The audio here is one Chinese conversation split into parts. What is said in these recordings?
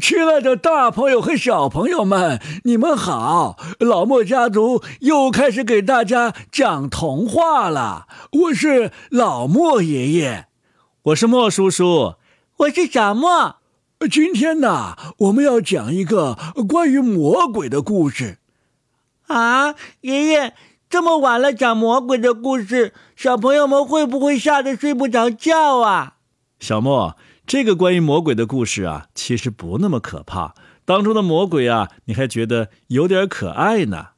亲爱的大朋友和小朋友们，你们好！老莫家族又开始给大家讲童话了。我是老莫爷爷，我是莫叔叔，我是小莫。今天呢，我们要讲一个关于魔鬼的故事。啊，爷爷，这么晚了讲魔鬼的故事，小朋友们会不会吓得睡不着觉啊？小莫。这个关于魔鬼的故事啊，其实不那么可怕。当中的魔鬼啊，你还觉得有点可爱呢。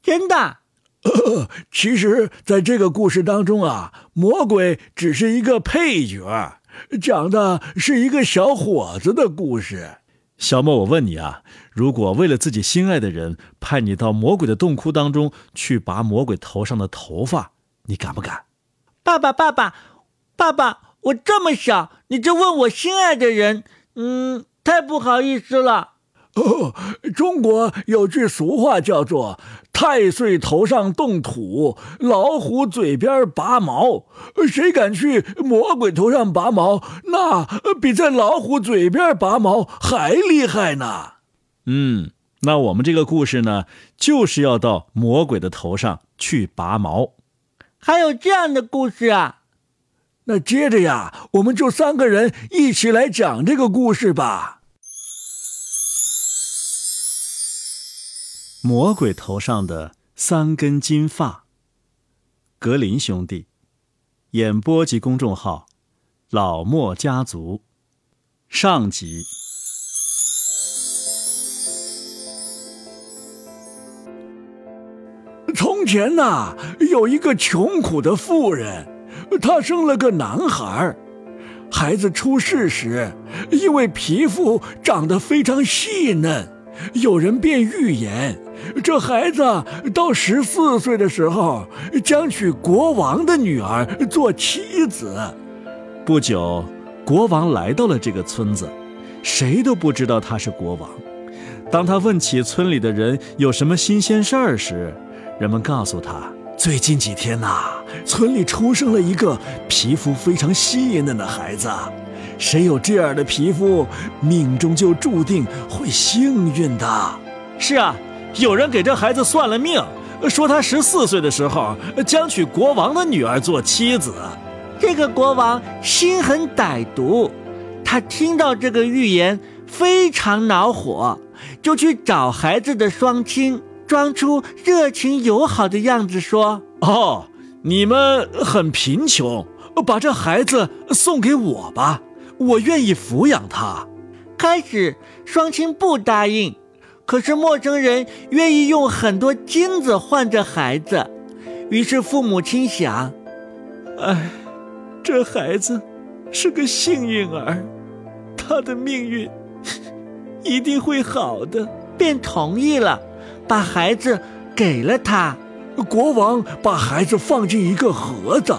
真的？呃，其实，在这个故事当中啊，魔鬼只是一个配角，讲的是一个小伙子的故事。小莫，我问你啊，如果为了自己心爱的人，派你到魔鬼的洞窟当中去拔魔鬼头上的头发，你敢不敢？爸爸，爸爸，爸爸。我这么小，你就问我心爱的人，嗯，太不好意思了。哦，中国有句俗话叫做“太岁头上动土，老虎嘴边拔毛”。谁敢去魔鬼头上拔毛，那比在老虎嘴边拔毛还厉害呢。嗯，那我们这个故事呢，就是要到魔鬼的头上去拔毛。还有这样的故事啊？那接着呀，我们就三个人一起来讲这个故事吧。魔鬼头上的三根金发。格林兄弟，演播及公众号：老莫家族。上集。从前呐，有一个穷苦的妇人。她生了个男孩孩子出世时，因为皮肤长得非常细嫩，有人便预言，这孩子到十四岁的时候将娶国王的女儿做妻子。不久，国王来到了这个村子，谁都不知道他是国王。当他问起村里的人有什么新鲜事儿时，人们告诉他。最近几天呐，村里出生了一个皮肤非常细嫩的孩子。谁有这样的皮肤，命中就注定会幸运的。是啊，有人给这孩子算了命，说他十四岁的时候将娶国王的女儿做妻子。这个国王心狠歹毒，他听到这个预言非常恼火，就去找孩子的双亲。装出热情友好的样子说：“哦，你们很贫穷，把这孩子送给我吧，我愿意抚养他。”开始双亲不答应，可是陌生人愿意用很多金子换这孩子，于是父母亲想：“哎，这孩子是个幸运儿，他的命运一定会好的。”便同意了。把孩子给了他，国王把孩子放进一个盒子，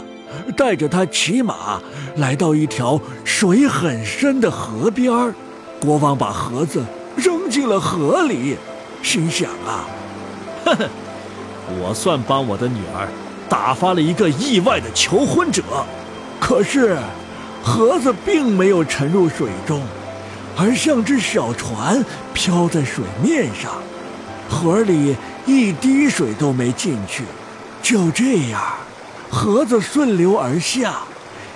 带着他骑马来到一条水很深的河边。国王把盒子扔进了河里，心想啊，呵呵，我算帮我的女儿打发了一个意外的求婚者。可是，盒子并没有沉入水中，而像只小船漂在水面上。河里一滴水都没进去，就这样，盒子顺流而下，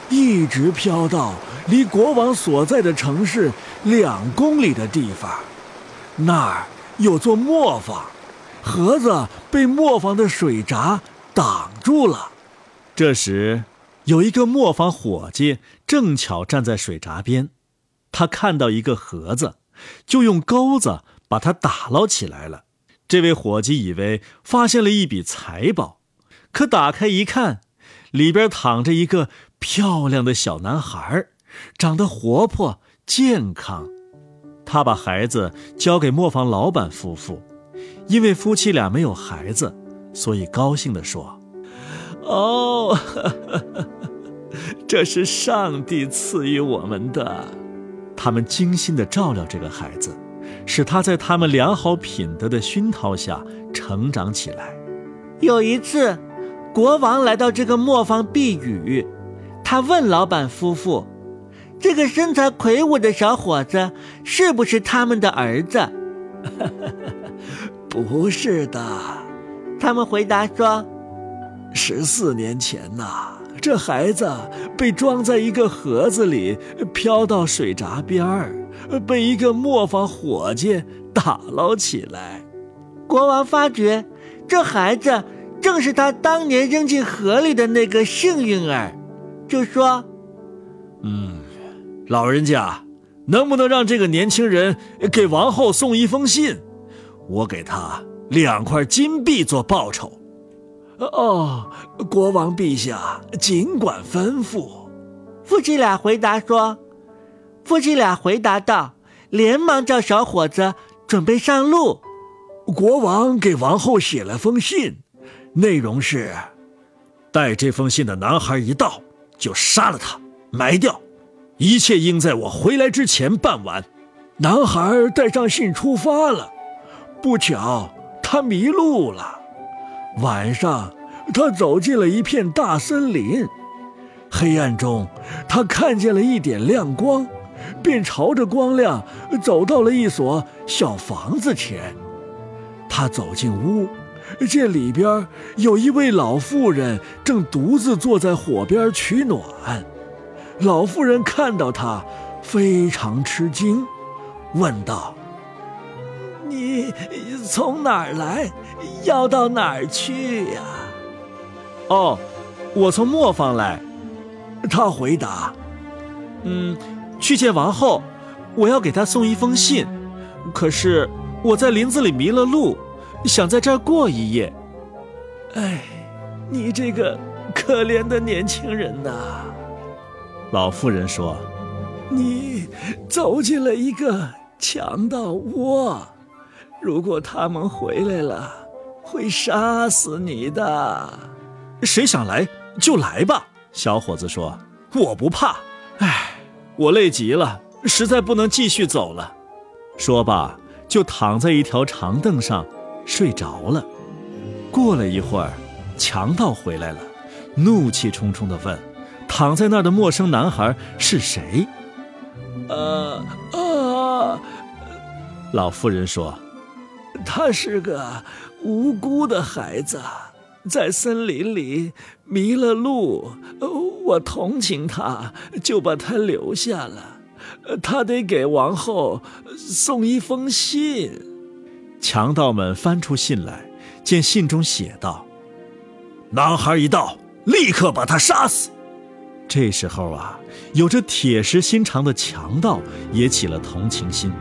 一直飘到离国王所在的城市两公里的地方。那儿有座磨坊，盒子被磨坊的水闸挡住了。这时，有一个磨坊伙计正巧站在水闸边，他看到一个盒子，就用钩子把它打捞起来了。这位伙计以为发现了一笔财宝，可打开一看，里边躺着一个漂亮的小男孩，长得活泼健康。他把孩子交给磨坊老板夫妇，因为夫妻俩没有孩子，所以高兴地说：“哦，这是上帝赐予我们的。”他们精心地照料这个孩子。使他在他们良好品德的熏陶下成长起来。有一次，国王来到这个磨坊避雨，他问老板夫妇：“这个身材魁梧的小伙子是不是他们的儿子？不是的，他们回答说：“十四年前呐，这孩子被装在一个盒子里，飘到水闸边儿，被一个磨坊伙计打捞起来。国王发觉这孩子正是他当年扔进河里的那个幸运儿，就说：‘嗯，老人家，能不能让这个年轻人给王后送一封信？’”我给他两块金币做报酬。哦，国王陛下，尽管吩咐。夫妻俩回答说：“夫妻俩回答道，连忙叫小伙子准备上路。”国王给王后写了封信，内容是：带这封信的男孩一到，就杀了他，埋掉，一切应在我回来之前办完。男孩带上信出发了。不巧，他迷路了。晚上，他走进了一片大森林。黑暗中，他看见了一点亮光，便朝着光亮走到了一所小房子前。他走进屋，见里边有一位老妇人正独自坐在火边取暖。老妇人看到他，非常吃惊，问道。你从哪儿来？要到哪儿去呀？哦，我从磨坊来。他回答：“嗯，去见王后，我要给她送一封信。可是我在林子里迷了路，想在这儿过一夜。”哎，你这个可怜的年轻人呐！老妇人说：“你走进了一个强盗窝。”如果他们回来了，会杀死你的。谁想来就来吧，小伙子说：“我不怕。”唉，我累极了，实在不能继续走了。说罢，就躺在一条长凳上睡着了。过了一会儿，强盗回来了，怒气冲冲地问：“躺在那儿的陌生男孩是谁？”呃啊，老妇人说。他是个无辜的孩子，在森林里迷了路，我同情他，就把他留下了。他得给王后送一封信。强盗们翻出信来，见信中写道：“男孩一到，立刻把他杀死。”这时候啊，有着铁石心肠的强盗也起了同情心。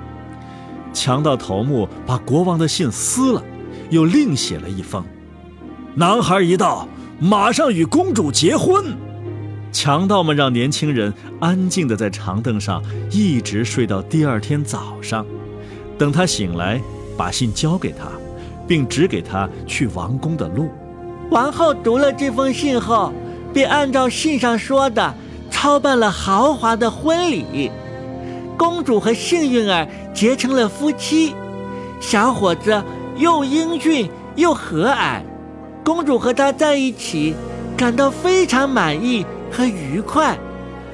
强盗头目把国王的信撕了，又另写了一封。男孩一到，马上与公主结婚。强盗们让年轻人安静地在长凳上一直睡到第二天早上。等他醒来，把信交给他，并指给他去王宫的路。王后读了这封信后，便按照信上说的，操办了豪华的婚礼。公主和幸运儿结成了夫妻，小伙子又英俊又和蔼，公主和他在一起，感到非常满意和愉快。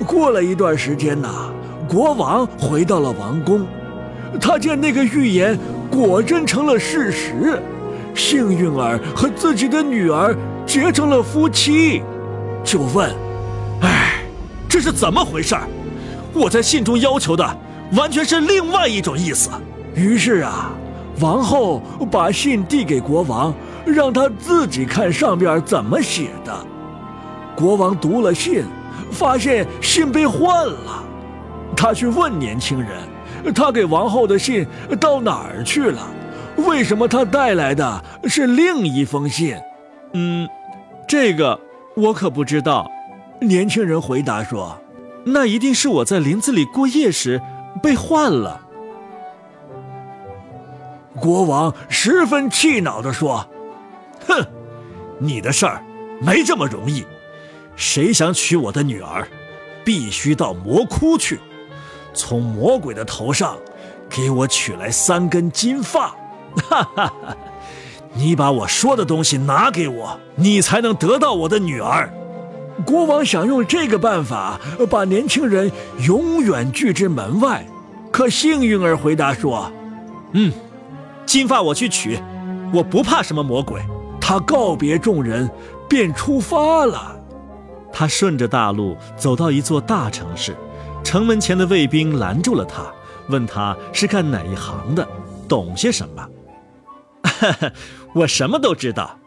过了一段时间呐，国王回到了王宫，他见那个预言果真成了事实，幸运儿和自己的女儿结成了夫妻，就问：“哎，这是怎么回事？”我在信中要求的完全是另外一种意思。于是啊，王后把信递给国王，让他自己看上边怎么写的。国王读了信，发现信被换了。他去问年轻人：“他给王后的信到哪儿去了？为什么他带来的是另一封信？”嗯，这个我可不知道。年轻人回答说。那一定是我在林子里过夜时被换了。国王十分气恼地说：“哼，你的事儿没这么容易。谁想娶我的女儿，必须到魔窟去，从魔鬼的头上给我取来三根金发。哈哈哈！你把我说的东西拿给我，你才能得到我的女儿。”国王想用这个办法把年轻人永远拒之门外。可幸运儿回答说：“嗯，金发我去取，我不怕什么魔鬼。”他告别众人，便出发了。他顺着大路走到一座大城市，城门前的卫兵拦住了他，问他是干哪一行的，懂些什么。我什么都知道。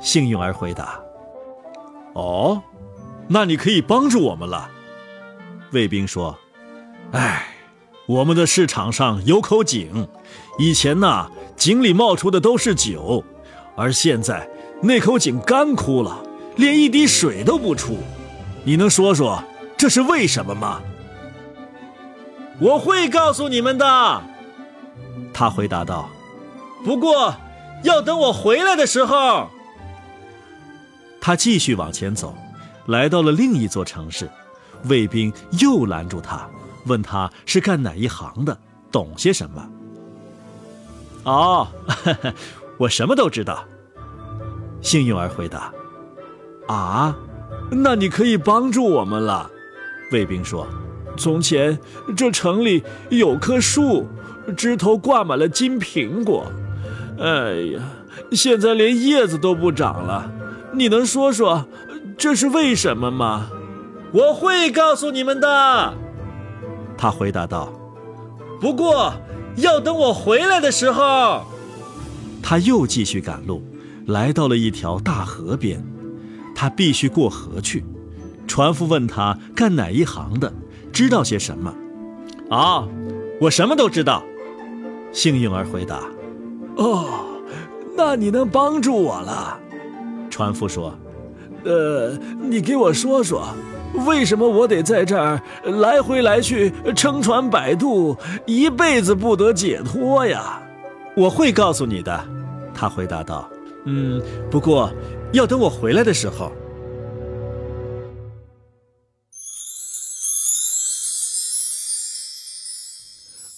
幸运儿回答：“哦，那你可以帮助我们了。”卫兵说：“哎。”我们的市场上有口井，以前呐，井里冒出的都是酒，而现在那口井干枯了，连一滴水都不出。你能说说这是为什么吗？我会告诉你们的，他回答道。不过要等我回来的时候。他继续往前走，来到了另一座城市，卫兵又拦住他。问他是干哪一行的，懂些什么？哦，我什么都知道。幸运儿回答：“啊，那你可以帮助我们了。”卫兵说：“从前这城里有棵树，枝头挂满了金苹果。哎呀，现在连叶子都不长了。你能说说这是为什么吗？”我会告诉你们的。他回答道：“不过要等我回来的时候。”他又继续赶路，来到了一条大河边，他必须过河去。船夫问他干哪一行的，知道些什么？啊，我什么都知道。幸运儿回答：“哦，那你能帮助我了。”船夫说：“呃，你给我说说。”为什么我得在这儿来回来去撑船摆渡，一辈子不得解脱呀？我会告诉你的，他回答道。嗯，不过要等我回来的时候。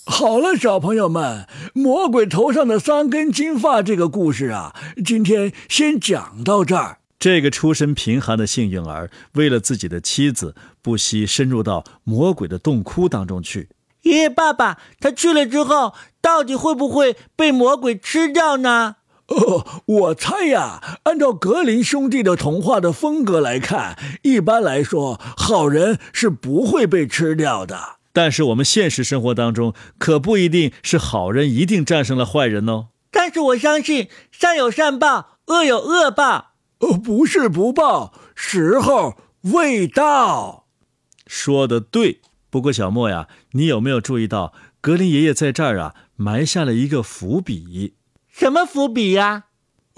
好了，小朋友们，魔鬼头上的三根金发这个故事啊，今天先讲到这儿。这个出身贫寒的幸运儿，为了自己的妻子，不惜深入到魔鬼的洞窟当中去。爷爷、爸爸，他去了之后，到底会不会被魔鬼吃掉呢？哦，我猜呀，按照格林兄弟的童话的风格来看，一般来说，好人是不会被吃掉的。但是我们现实生活当中，可不一定是好人一定战胜了坏人哦。但是我相信，善有善报，恶有恶报。呃，不是不报，时候未到。说的对。不过小莫呀，你有没有注意到格林爷爷在这儿啊埋下了一个伏笔？什么伏笔呀？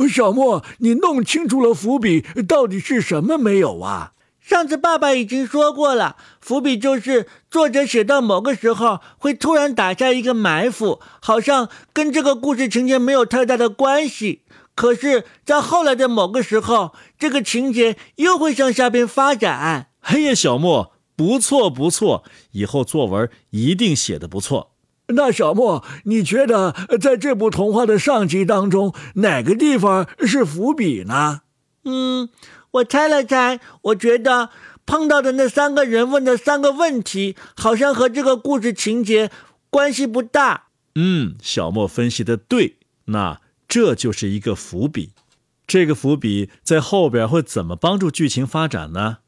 小莫，你弄清楚了伏笔到底是什么没有啊？上次爸爸已经说过了，伏笔就是作者写到某个时候会突然打下一个埋伏，好像跟这个故事情节没有太大的关系。可是，在后来的某个时候，这个情节又会向下边发展。嘿呀，小莫，不错不错，以后作文一定写的不错。那小莫，你觉得在这部童话的上集当中，哪个地方是伏笔呢？嗯，我猜了猜，我觉得碰到的那三个人问的三个问题，好像和这个故事情节关系不大。嗯，小莫分析的对。那。这就是一个伏笔，这个伏笔在后边会怎么帮助剧情发展呢？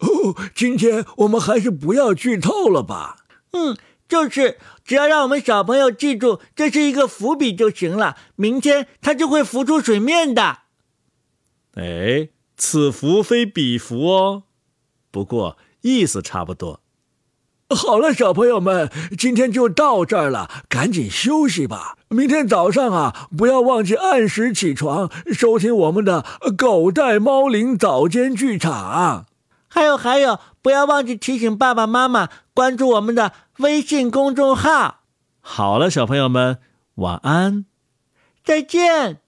哦，今天我们还是不要剧透了吧。嗯，就是只要让我们小朋友记住这是一个伏笔就行了，明天它就会浮出水面的。哎，此伏非彼伏哦，不过意思差不多。好了，小朋友们，今天就到这儿了，赶紧休息吧。明天早上啊，不要忘记按时起床，收听我们的《狗带猫铃》早间剧场。还有还有，不要忘记提醒爸爸妈妈关注我们的微信公众号。好了，小朋友们，晚安，再见。